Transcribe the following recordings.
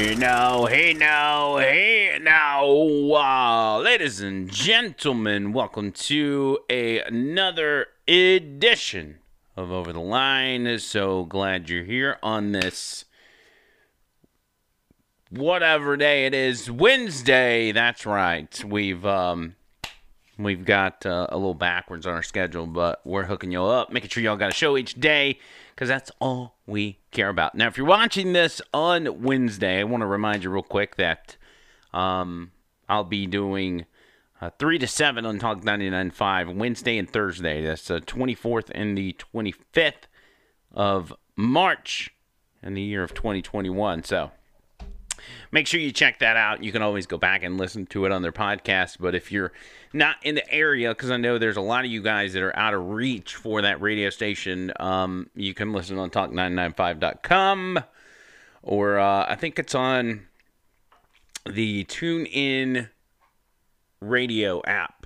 Hey now, hey now, hey now, uh, ladies and gentlemen, welcome to a, another edition of Over the Line. So glad you're here on this whatever day it is, Wednesday. That's right. We've um we've got uh, a little backwards on our schedule, but we're hooking you all up, making sure y'all got a show each day because that's all we care about. Now, if you're watching this on Wednesday, I want to remind you real quick that um, I'll be doing uh, 3 to 7 on Talk 99.5 Wednesday and Thursday. That's the 24th and the 25th of March in the year of 2021. So make sure you check that out. You can always go back and listen to it on their podcast. But if you're not in the area, because I know there's a lot of you guys that are out of reach for that radio station, um, you can listen on talk995.com or uh, I think it's on the TuneIn radio app.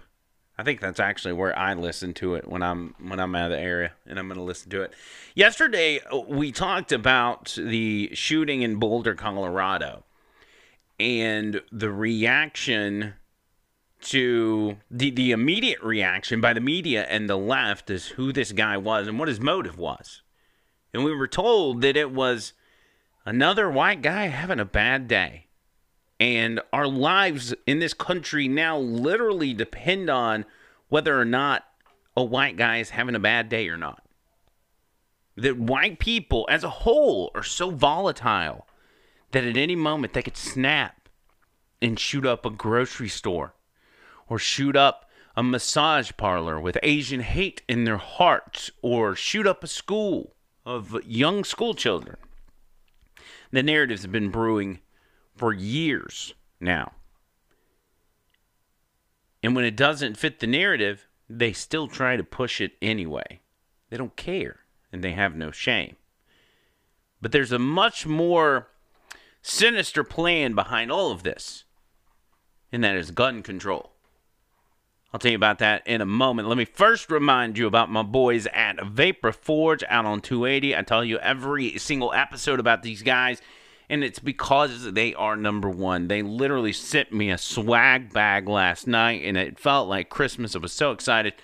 I think that's actually where I listen to it when I'm when I'm out of the area and I'm going to listen to it. Yesterday uh, we talked about the shooting in Boulder, Colorado and the reaction to the the immediate reaction by the media and the left is who this guy was and what his motive was. And we were told that it was another white guy having a bad day. And our lives in this country now literally depend on whether or not a white guy is having a bad day or not. That white people as a whole are so volatile that at any moment they could snap and shoot up a grocery store or shoot up a massage parlor with Asian hate in their hearts or shoot up a school of young school children. The narratives have been brewing for years now. And when it doesn't fit the narrative, they still try to push it anyway. They don't care and they have no shame. But there's a much more sinister plan behind all of this, and that is gun control. I'll tell you about that in a moment. Let me first remind you about my boys at Vapor Forge out on 280. I tell you every single episode about these guys and it's because they are number one. They literally sent me a swag bag last night, and it felt like Christmas. I was so excited.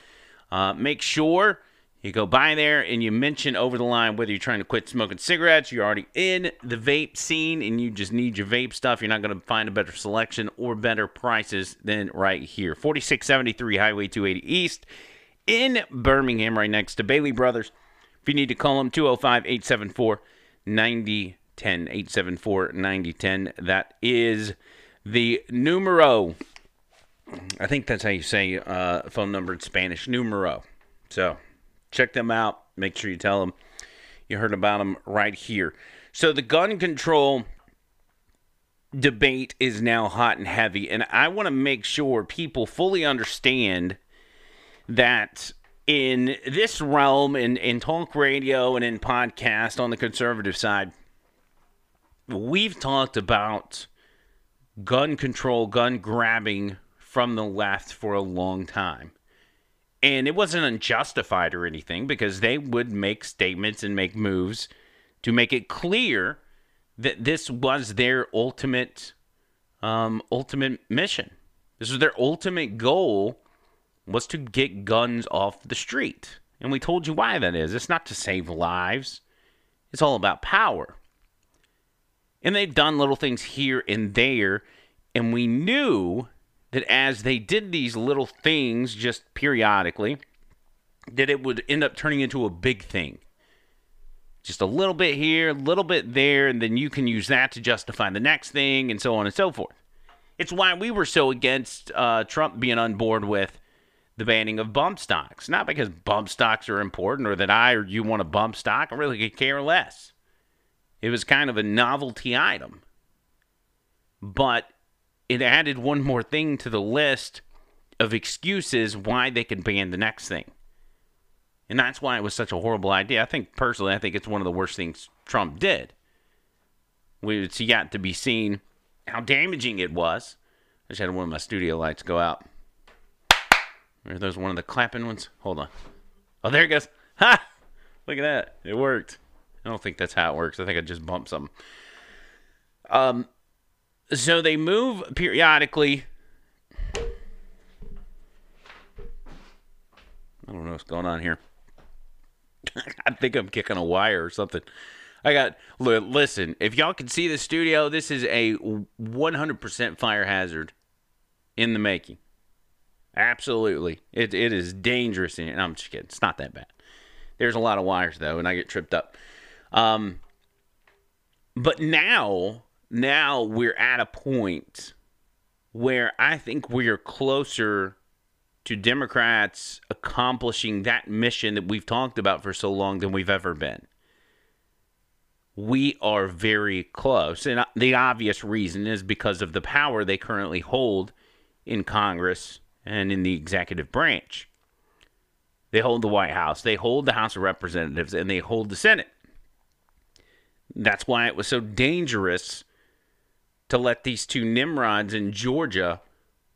Uh, make sure you go by there and you mention over the line whether you're trying to quit smoking cigarettes, you're already in the vape scene, and you just need your vape stuff. You're not going to find a better selection or better prices than right here. 4673 Highway 280 East in Birmingham, right next to Bailey Brothers. If you need to call them, 205 874 90 10 874 9010. That is the numero. I think that's how you say uh, phone number in Spanish. Numero. So check them out. Make sure you tell them you heard about them right here. So the gun control debate is now hot and heavy, and I want to make sure people fully understand that in this realm, in, in talk radio and in podcast on the conservative side, we've talked about gun control, gun grabbing from the left for a long time. And it wasn't unjustified or anything because they would make statements and make moves to make it clear that this was their ultimate um, ultimate mission. This was their ultimate goal was to get guns off the street. And we told you why that is. It's not to save lives. It's all about power. And they've done little things here and there. And we knew that as they did these little things just periodically, that it would end up turning into a big thing. Just a little bit here, a little bit there, and then you can use that to justify the next thing, and so on and so forth. It's why we were so against uh, Trump being on board with the banning of bump stocks. Not because bump stocks are important or that I or you want a bump stock. I really could care less. It was kind of a novelty item. But it added one more thing to the list of excuses why they could ban the next thing. And that's why it was such a horrible idea. I think personally, I think it's one of the worst things Trump did. It's yet to be seen how damaging it was. I just had one of my studio lights go out. Are those one of the clapping ones? Hold on. Oh, there it goes. Ha! Look at that. It worked. I don't think that's how it works. I think I just bumped something. Um, so they move periodically. I don't know what's going on here. I think I'm kicking a wire or something. I got listen. If y'all can see the studio, this is a 100% fire hazard in the making. Absolutely, it it is dangerous. In, I'm just kidding. It's not that bad. There's a lot of wires though, and I get tripped up. Um, but now, now we're at a point where I think we are closer to Democrats accomplishing that mission that we've talked about for so long than we've ever been. We are very close. And the obvious reason is because of the power they currently hold in Congress and in the executive branch. They hold the White House, they hold the House of Representatives, and they hold the Senate. That's why it was so dangerous to let these two Nimrods in Georgia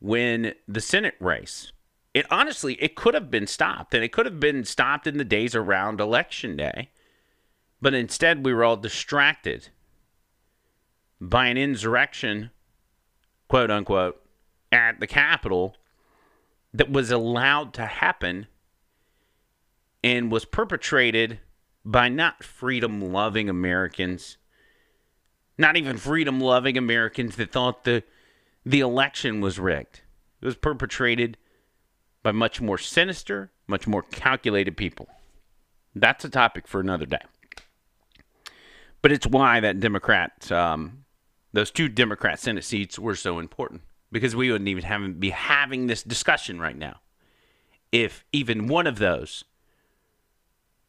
win the Senate race. It honestly, it could have been stopped, and it could have been stopped in the days around election day. But instead, we were all distracted by an insurrection, quote unquote, at the Capitol that was allowed to happen and was perpetrated by not freedom loving Americans, not even freedom loving Americans that thought the, the election was rigged. It was perpetrated by much more sinister, much more calculated people. That's a topic for another day. But it's why that Democrat, um, those two Democrat Senate seats were so important because we wouldn't even have, be having this discussion right now if even one of those,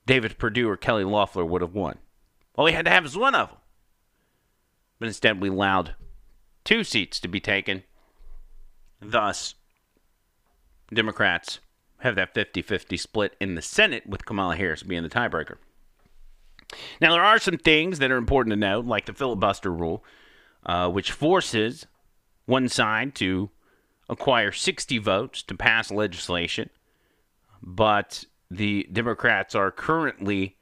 David Perdue or Kelly Loeffler, would have won. All we had to have is one of them. But instead, we allowed two seats to be taken. Thus, Democrats have that 50 50 split in the Senate with Kamala Harris being the tiebreaker. Now, there are some things that are important to note, like the filibuster rule, uh, which forces one side to acquire 60 votes to pass legislation, but the Democrats are currently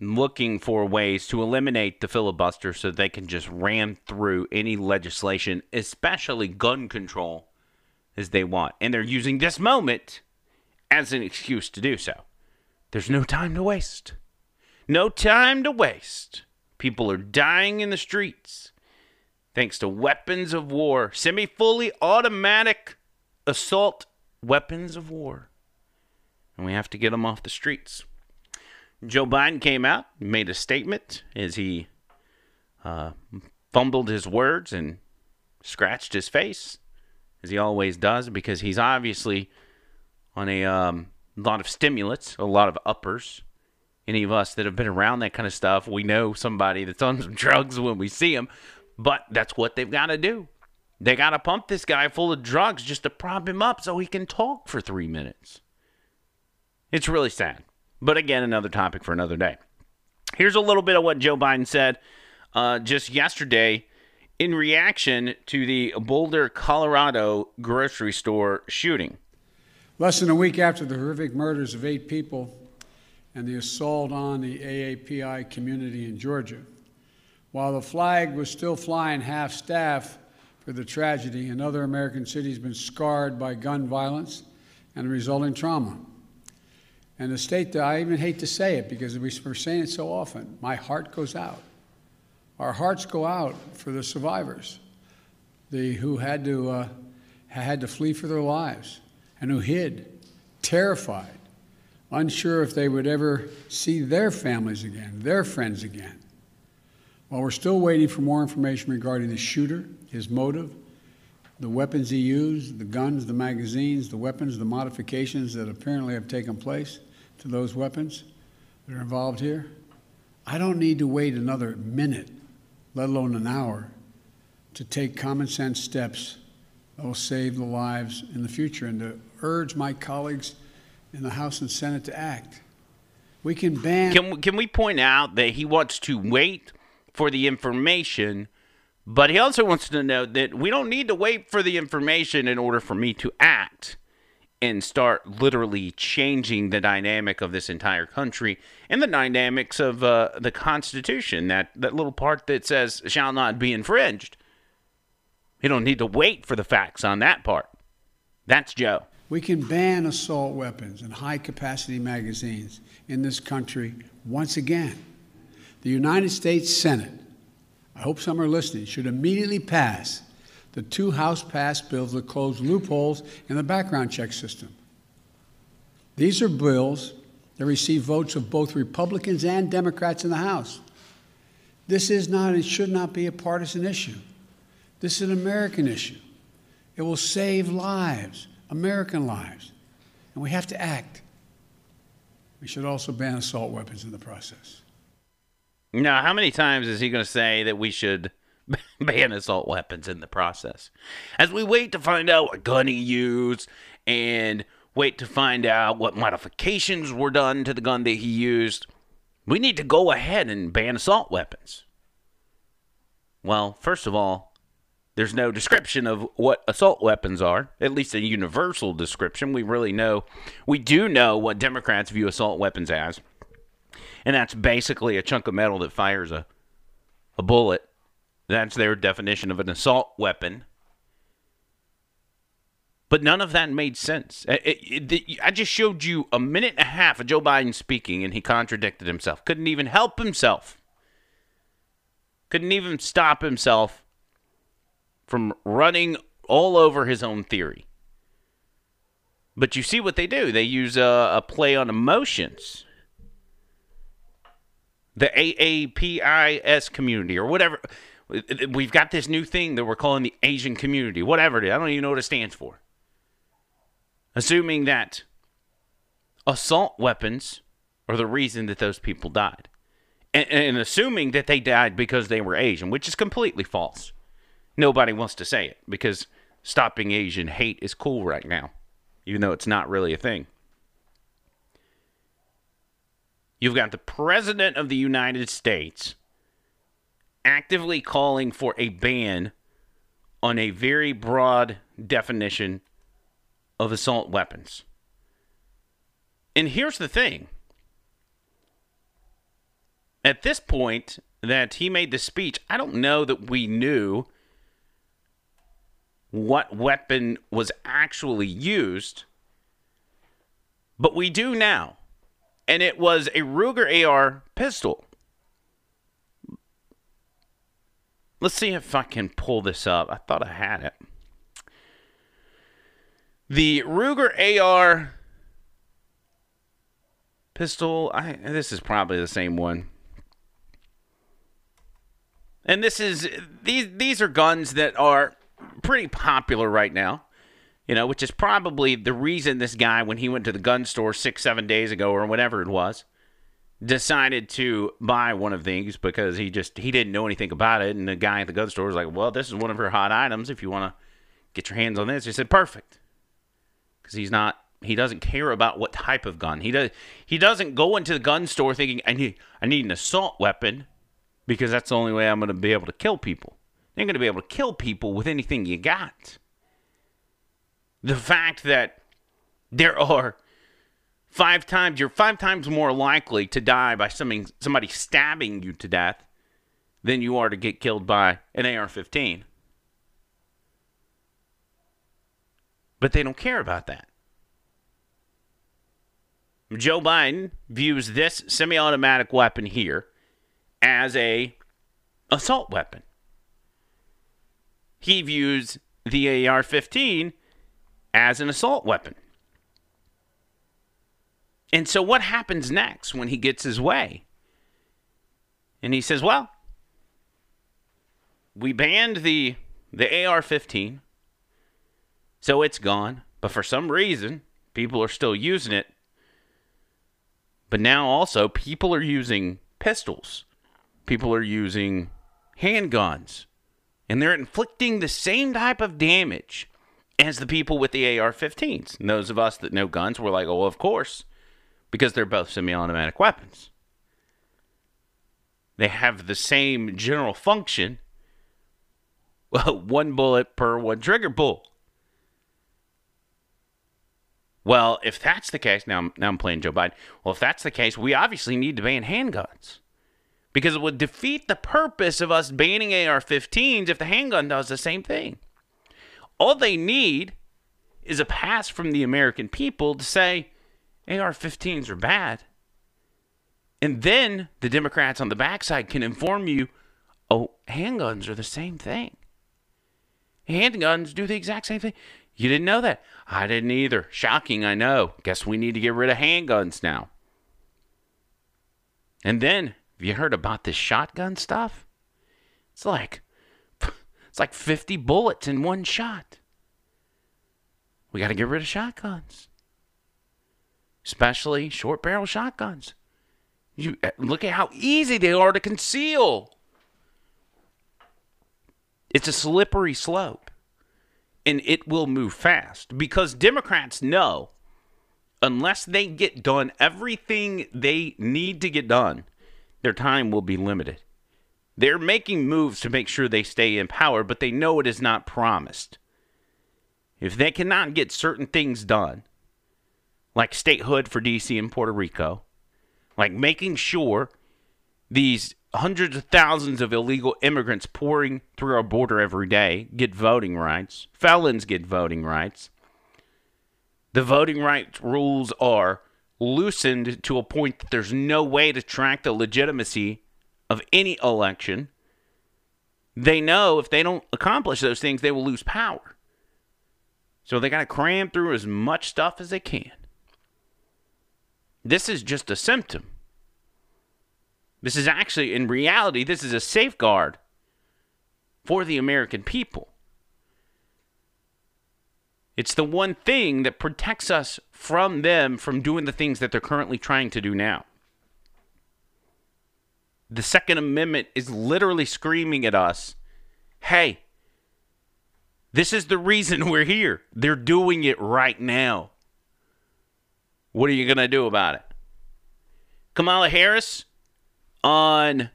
looking for ways to eliminate the filibuster so they can just ram through any legislation, especially gun control, as they want. And they're using this moment as an excuse to do so. There's no time to waste. No time to waste. People are dying in the streets thanks to weapons of war, semi fully automatic assault weapons of war. And we have to get them off the streets. Joe Biden came out, made a statement as he uh, fumbled his words and scratched his face, as he always does, because he's obviously on a um, lot of stimulants, a lot of uppers. Any of us that have been around that kind of stuff, we know somebody that's on some drugs when we see them. But that's what they've got to do. They got to pump this guy full of drugs just to prop him up so he can talk for three minutes. It's really sad. But again, another topic for another day. Here's a little bit of what Joe Biden said uh, just yesterday in reaction to the Boulder, Colorado grocery store shooting. Less than a week after the horrific murders of eight people and the assault on the AAPI community in Georgia, while the flag was still flying half staff for the tragedy, another American city has been scarred by gun violence and the resulting trauma. And the state, that I even hate to say it because we're saying it so often, my heart goes out. Our hearts go out for the survivors, the, who had to, uh, had to flee for their lives and who hid, terrified, unsure if they would ever see their families again, their friends again. While we're still waiting for more information regarding the shooter, his motive, the weapons he used, the guns, the magazines, the weapons, the modifications that apparently have taken place to those weapons that are involved here, I don't need to wait another minute, let alone an hour, to take common sense steps that will save the lives in the future and to urge my colleagues in the House and Senate to act. We can ban. Can, can we point out that he wants to wait for the information, but he also wants to know that we don't need to wait for the information in order for me to act and start literally changing the dynamic of this entire country and the dynamics of uh, the Constitution. That that little part that says "shall not be infringed." You don't need to wait for the facts on that part. That's Joe. We can ban assault weapons and high capacity magazines in this country once again. The United States Senate, I hope some are listening, should immediately pass the two House passed bills that close loopholes in the background check system. These are bills that receive votes of both Republicans and Democrats in the House. This is not and should not be a partisan issue. This is an American issue. It will save lives, American lives, and we have to act. We should also ban assault weapons in the process. Now, how many times is he going to say that we should ban assault weapons in the process? As we wait to find out what gun he used and wait to find out what modifications were done to the gun that he used, we need to go ahead and ban assault weapons. Well, first of all, there's no description of what assault weapons are, at least a universal description. We really know, we do know what Democrats view assault weapons as, and that's basically a chunk of metal that fires a, a bullet. That's their definition of an assault weapon. But none of that made sense. It, it, it, I just showed you a minute and a half of Joe Biden speaking, and he contradicted himself. Couldn't even help himself. Couldn't even stop himself from running all over his own theory. But you see what they do. They use a, a play on emotions. The AAPIS community, or whatever. We've got this new thing that we're calling the Asian community, whatever it is. I don't even know what it stands for assuming that assault weapons are the reason that those people died. And, and, assuming that they died because they were Asian, which is completely false. Nobody wants to say it because stopping Asian hate is cool right now, even though it's not really a thing. You've got the President of the United States actively calling for a ban on a very broad definition of assault weapons. And here's the thing. At this point that he made the speech, I don't know that we knew what weapon was actually used, but we do now. And it was a Ruger AR pistol. Let's see if I can pull this up. I thought I had it. The Ruger AR pistol. I, this is probably the same one. And this is these these are guns that are pretty popular right now. You know, which is probably the reason this guy, when he went to the gun store six, seven days ago or whatever it was, decided to buy one of these because he just he didn't know anything about it. And the guy at the gun store was like, Well, this is one of her hot items. If you want to get your hands on this, he said, Perfect because he's not he doesn't care about what type of gun. He does he doesn't go into the gun store thinking I need I need an assault weapon because that's the only way I'm going to be able to kill people. You're going to be able to kill people with anything you got. The fact that there are five times you're five times more likely to die by somebody somebody stabbing you to death than you are to get killed by an AR-15. But they don't care about that. Joe Biden views this semi-automatic weapon here as a assault weapon. He views the AR-15 as an assault weapon. And so what happens next when he gets his way? And he says, "Well, we banned the the AR-15. So it's gone. But for some reason, people are still using it. But now also, people are using pistols. People are using handguns. And they're inflicting the same type of damage as the people with the AR 15s. And those of us that know guns were like, oh, of course, because they're both semi automatic weapons. They have the same general function. Well, one bullet per one trigger pull. Well, if that's the case, now I'm, now I'm playing Joe Biden. Well, if that's the case, we obviously need to ban handguns because it would defeat the purpose of us banning AR 15s if the handgun does the same thing. All they need is a pass from the American people to say AR 15s are bad. And then the Democrats on the backside can inform you oh, handguns are the same thing. Handguns do the exact same thing. You didn't know that? I didn't either. Shocking, I know. Guess we need to get rid of handguns now. And then, have you heard about this shotgun stuff? It's like it's like 50 bullets in one shot. We got to get rid of shotguns. Especially short barrel shotguns. You uh, look at how easy they are to conceal. It's a slippery slope. And it will move fast because Democrats know unless they get done everything they need to get done, their time will be limited. They're making moves to make sure they stay in power, but they know it is not promised. If they cannot get certain things done, like statehood for DC and Puerto Rico, like making sure these hundreds of thousands of illegal immigrants pouring through our border every day get voting rights, felons get voting rights. The voting rights rules are loosened to a point that there's no way to track the legitimacy of any election. They know if they don't accomplish those things, they will lose power. So they got to cram through as much stuff as they can. This is just a symptom. This is actually, in reality, this is a safeguard for the American people. It's the one thing that protects us from them from doing the things that they're currently trying to do now. The Second Amendment is literally screaming at us hey, this is the reason we're here. They're doing it right now. What are you going to do about it? Kamala Harris on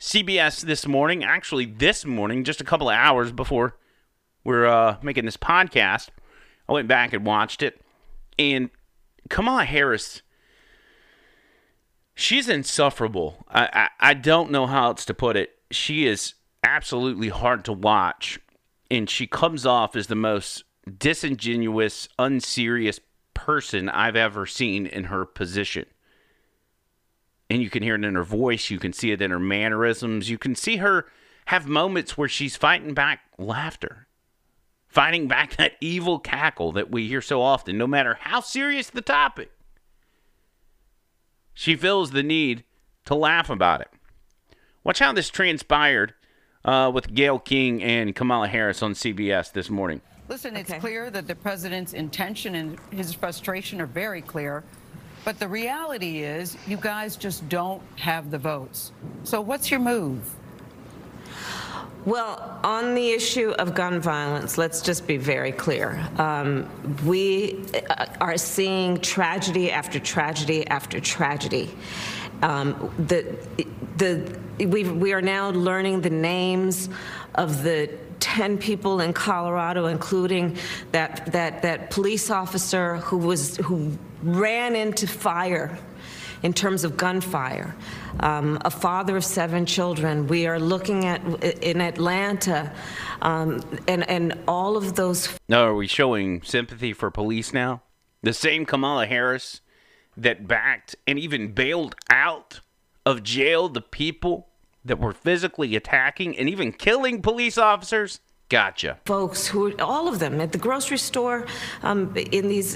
CBS this morning, actually, this morning, just a couple of hours before we're uh, making this podcast, I went back and watched it. And Kamala Harris, she's insufferable. I, I, I don't know how else to put it. She is absolutely hard to watch. And she comes off as the most disingenuous, unserious person I've ever seen in her position. And you can hear it in her voice, you can see it in her mannerisms, you can see her have moments where she's fighting back laughter fighting back that evil cackle that we hear so often, no matter how serious the topic. She feels the need to laugh about it. Watch how this transpired uh, with Gayle King and Kamala Harris on CBS this morning. Listen, it's clear that the president's intention and his frustration are very clear. But the reality is, you guys just don't have the votes. So, what's your move? Well, on the issue of gun violence, let's just be very clear. Um, we uh, are seeing tragedy after tragedy after tragedy. Um, the, the, we, we are now learning the names of the 10 people in Colorado, including that, that, that police officer who, was, who ran into fire in terms of gunfire. Um, a father of seven children. We are looking at in Atlanta, um, and and all of those. No, are we showing sympathy for police now? The same Kamala Harris that backed and even bailed out of jail the people that were physically attacking and even killing police officers. Gotcha. Folks who, are, all of them, at the grocery store, um, in these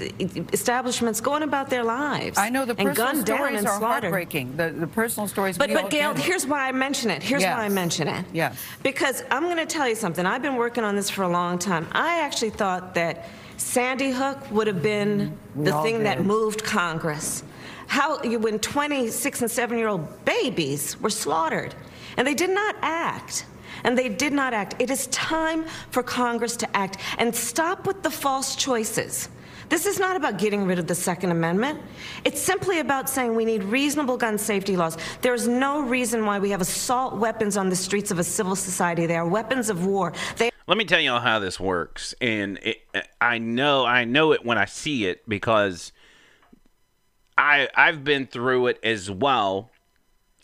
establishments, going about their lives. I know the personal stories are heartbreaking. The, the personal stories. But, but Gayle, here's why I mention it. Here's yes. why I mention it. Yes. Because I'm going to tell you something. I've been working on this for a long time. I actually thought that Sandy Hook would have been we the thing did. that moved Congress. How when 26 and 7 year old babies were slaughtered, and they did not act and they did not act. It is time for Congress to act and stop with the false choices. This is not about getting rid of the Second Amendment. It's simply about saying we need reasonable gun safety laws. There's no reason why we have assault weapons on the streets of a civil society. They are weapons of war. They Let me tell you all how this works, and it, I know I know it when I see it because I I've been through it as well,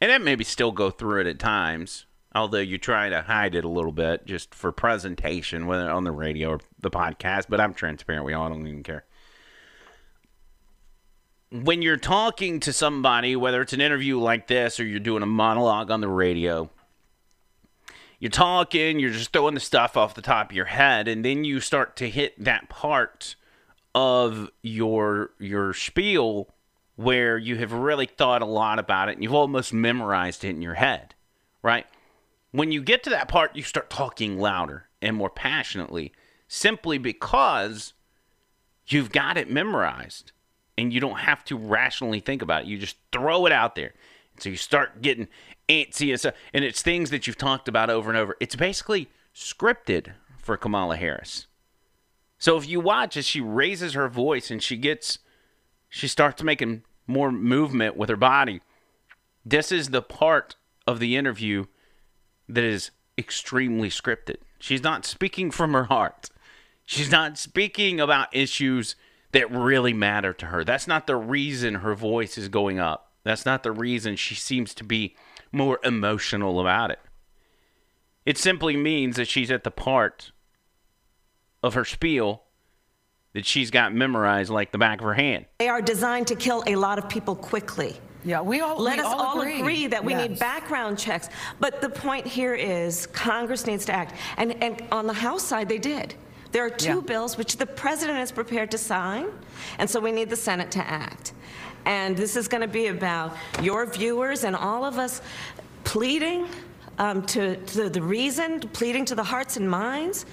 and I maybe still go through it at times although you try to hide it a little bit just for presentation, whether on the radio or the podcast. But I'm transparent. We all don't even care. When you're talking to somebody, whether it's an interview like this or you're doing a monologue on the radio, you're talking, you're just throwing the stuff off the top of your head, and then you start to hit that part of your your spiel where you have really thought a lot about it and you've almost memorized it in your head, right? When you get to that part, you start talking louder and more passionately simply because you've got it memorized and you don't have to rationally think about it. You just throw it out there. So you start getting antsy and stuff. And it's things that you've talked about over and over. It's basically scripted for Kamala Harris. So if you watch as she raises her voice and she gets, she starts making more movement with her body, this is the part of the interview that is extremely scripted. She's not speaking from her heart. She's not speaking about issues that really matter to her. That's not the reason her voice is going up. That's not the reason she seems to be more emotional about it. It simply means that she's at the part of her spiel that she's got memorized like the back of her hand. They are designed to kill a lot of people quickly. Yeah, we all let we us all, all agree. agree, that we yes. need background checks. But the point here is Congress needs to act, and and on the House side they did. There are two Yeah. bills which the president is prepared to sign, and so we need the Senate to act. And this is going to be about your viewers and all of us pleading um, to, to the reason, pleading to the hearts and minds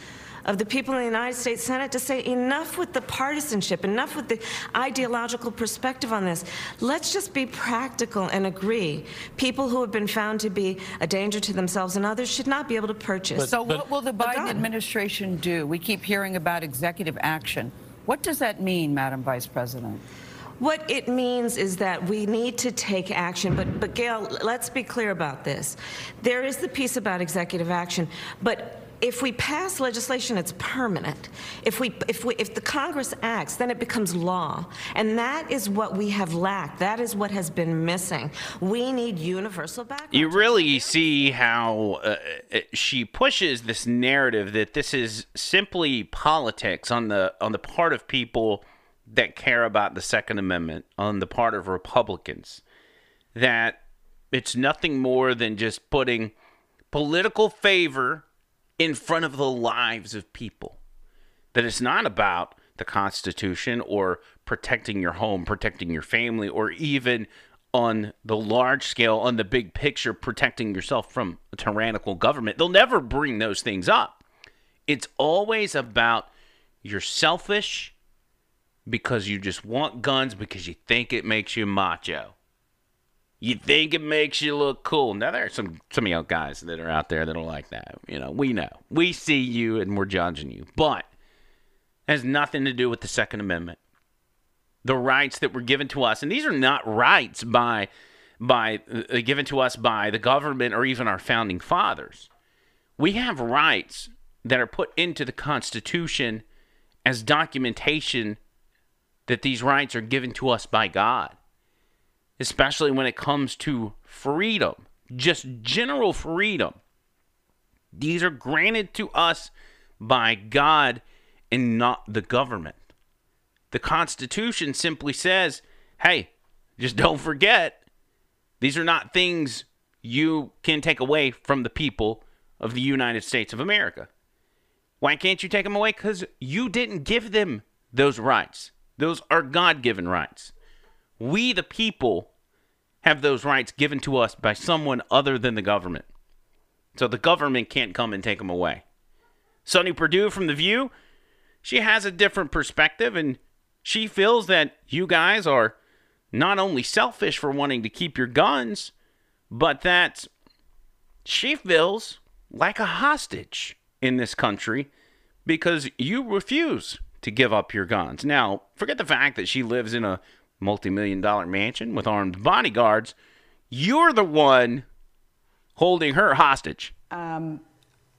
of the people in the United States Senate to say enough with the partisanship, enough with the ideological perspective on this. Let's just be practical and agree. People who have been found to be a danger to themselves and others should not be able to purchase. So what will the Biden administration do? We keep hearing about executive action. What does that mean, Madam Vice President? What it means is that we need to take action, but, but Gayle, let's be clear about this. There is the piece about executive action, but if we pass legislation, it's permanent. If we, if we, if the Congress acts, then it becomes law, and that is what we have lacked. That is what has been missing. We need universal background. You really see how uh, uh, she pushes this narrative that this is simply politics on the on the part of people that care about the Second Amendment, on the part of Republicans, that it's nothing more than just putting political favor in front of the lives of people. That it's not about the Constitution or protecting your home, protecting your family, or even on the large scale, on the big picture, protecting yourself from a tyrannical government. They'll never bring those things up. It's always about you're selfish because you just want guns because you think it makes you macho. You think it makes you look cool. Now there are some some of y'all guys that are out there that are like that. You know, we know. We see you and we're judging you. But it has nothing to do with the Second Amendment. The rights that were given to us, and these are not rights by by uh, given to us by the government or even our founding fathers. We have rights that are put into the Constitution as documentation that these rights are given to us by God especially when it comes to freedom, just general freedom. These are granted to us by God and not the government. The Constitution simply says, hey, just don't forget, these are not things you can take away from the people of the United States of America. Why can't you take them away? Because you didn't give them those rights. Those are God given rights. We, the people, have those rights given to us by someone other than the government. So the government can't come and take them away. Sonny Perdue from The View, she has a different perspective and she feels that you guys are not only selfish for wanting to keep your guns, but that she feels like a hostage in this country because you refuse to give up your guns. Now, forget the fact that she lives in a multi-million dollar mansion with armed bodyguards. You're the one holding her hostage. Um,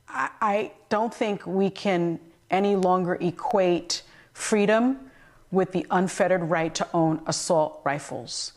I, I don't think we can any longer equate freedom with the unfettered right to own assault rifles.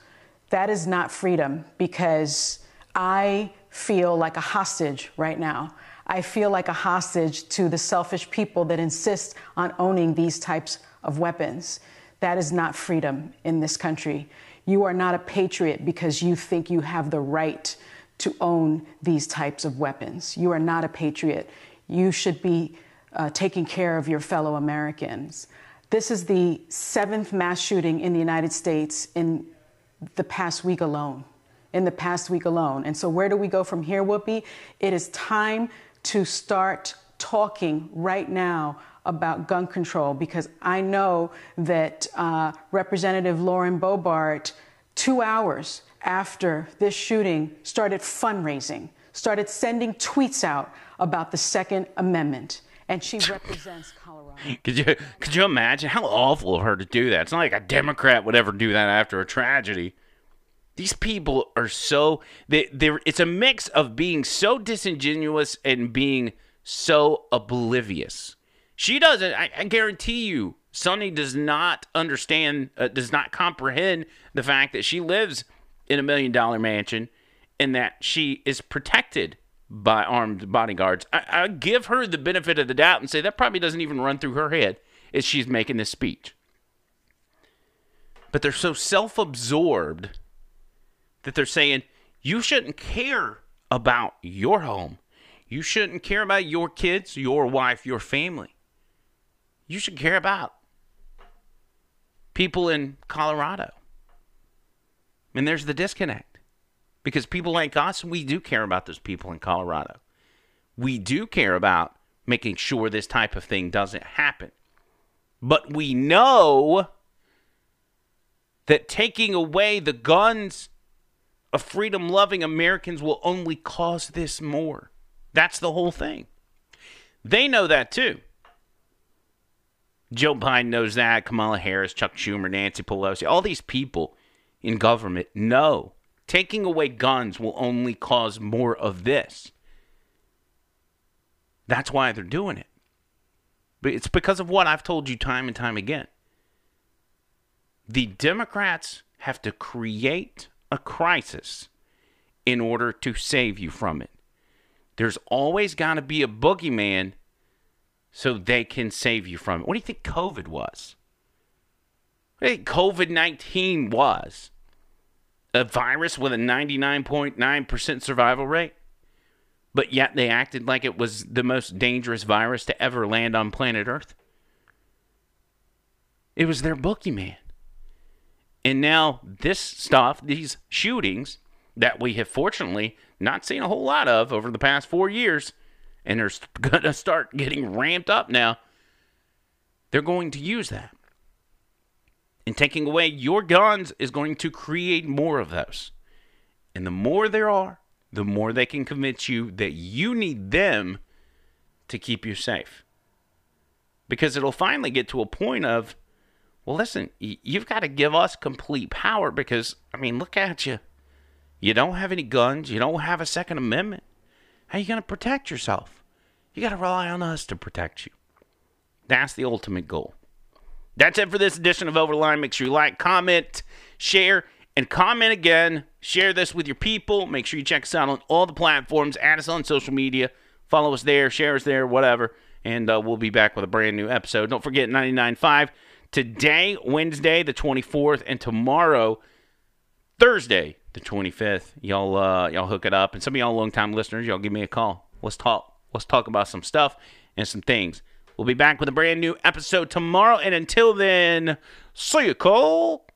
That is not freedom because I feel like a hostage right now. I feel like a hostage to the selfish people that insist on owning these types of weapons. That is not freedom in this country. You are not a patriot because you think you have the right to own these types of weapons. You are not a patriot. You should be uh, taking care of your fellow Americans. This is the seventh mass shooting in the United States in the past week alone. In the past week alone. And so, where do we go from here, Whoopi? It is time to start talking right now about gun control because I know that uh, Representative Lauren Boebert, two hours after this shooting, started fundraising, started sending tweets out about the Second Amendment. And she represents Colorado. Could you could you imagine how awful of her to do that? It's not like a Democrat would ever do that after a tragedy. These people are so they they it's a mix of being so disingenuous and being so oblivious. She doesn't. I, I guarantee you, Sunny does not understand, uh, does not comprehend the fact that she lives in a million dollar mansion and that she is protected by armed bodyguards. I, I give her the benefit of the doubt and say that probably doesn't even run through her head as she's making this speech. But they're so self absorbed that they're saying you shouldn't care about your home. You shouldn't care about your kids, your wife, your family. You should care about people in Colorado. And there's the disconnect. Because people like us, we do care about those people in Colorado. We do care about making sure this type of thing doesn't happen. But we know that taking away the guns of freedom loving Americans will only cause this more. That's the whole thing. They know that too. Joe Biden knows that. Kamala Harris, Chuck Schumer, Nancy Pelosi, all these people in government know taking away guns will only cause more of this. That's why they're doing it. But it's because of what I've told you time and time again. The Democrats have to create a crisis in order to save you from it. There's always got to be a boogeyman so they can save you from it. What do you think COVID was? What do you think COVID 19 was? A virus with a 99.9% survival rate? But yet they acted like it was the most dangerous virus to ever land on planet Earth. It was their boogeyman. And now this stuff, these shootings that we have fortunately not seen a whole lot of over the past four years, and they're going to start getting ramped up now, they're going to use that. And taking away your guns is going to create more of those. And the more there are, the more they can convince you that you need them to keep you safe. Because it'll finally get to a point of, well, listen, you've got to give us complete power because, I mean, look at you. You don't have any guns. You don't have a Second Amendment. How are you going to protect yourself? You got to rely on us to protect you. That's the ultimate goal. That's it for this edition of Overline. Make sure you like, comment, share, and comment again. Share this with your people. Make sure you check us out on all the platforms. Add us on social media. Follow us there, share us there, whatever. And uh, we'll be back with a brand new episode. Don't forget 99.5 today, Wednesday, the 24th, and tomorrow, Thursday, the 25th. Y'all, uh, y'all hook it up. And some of y'all long-time listeners, y'all give me a call. Let's talk. Let's talk about some stuff and some things. We'll be back with a brand new episode tomorrow. And until then, see you, Cole.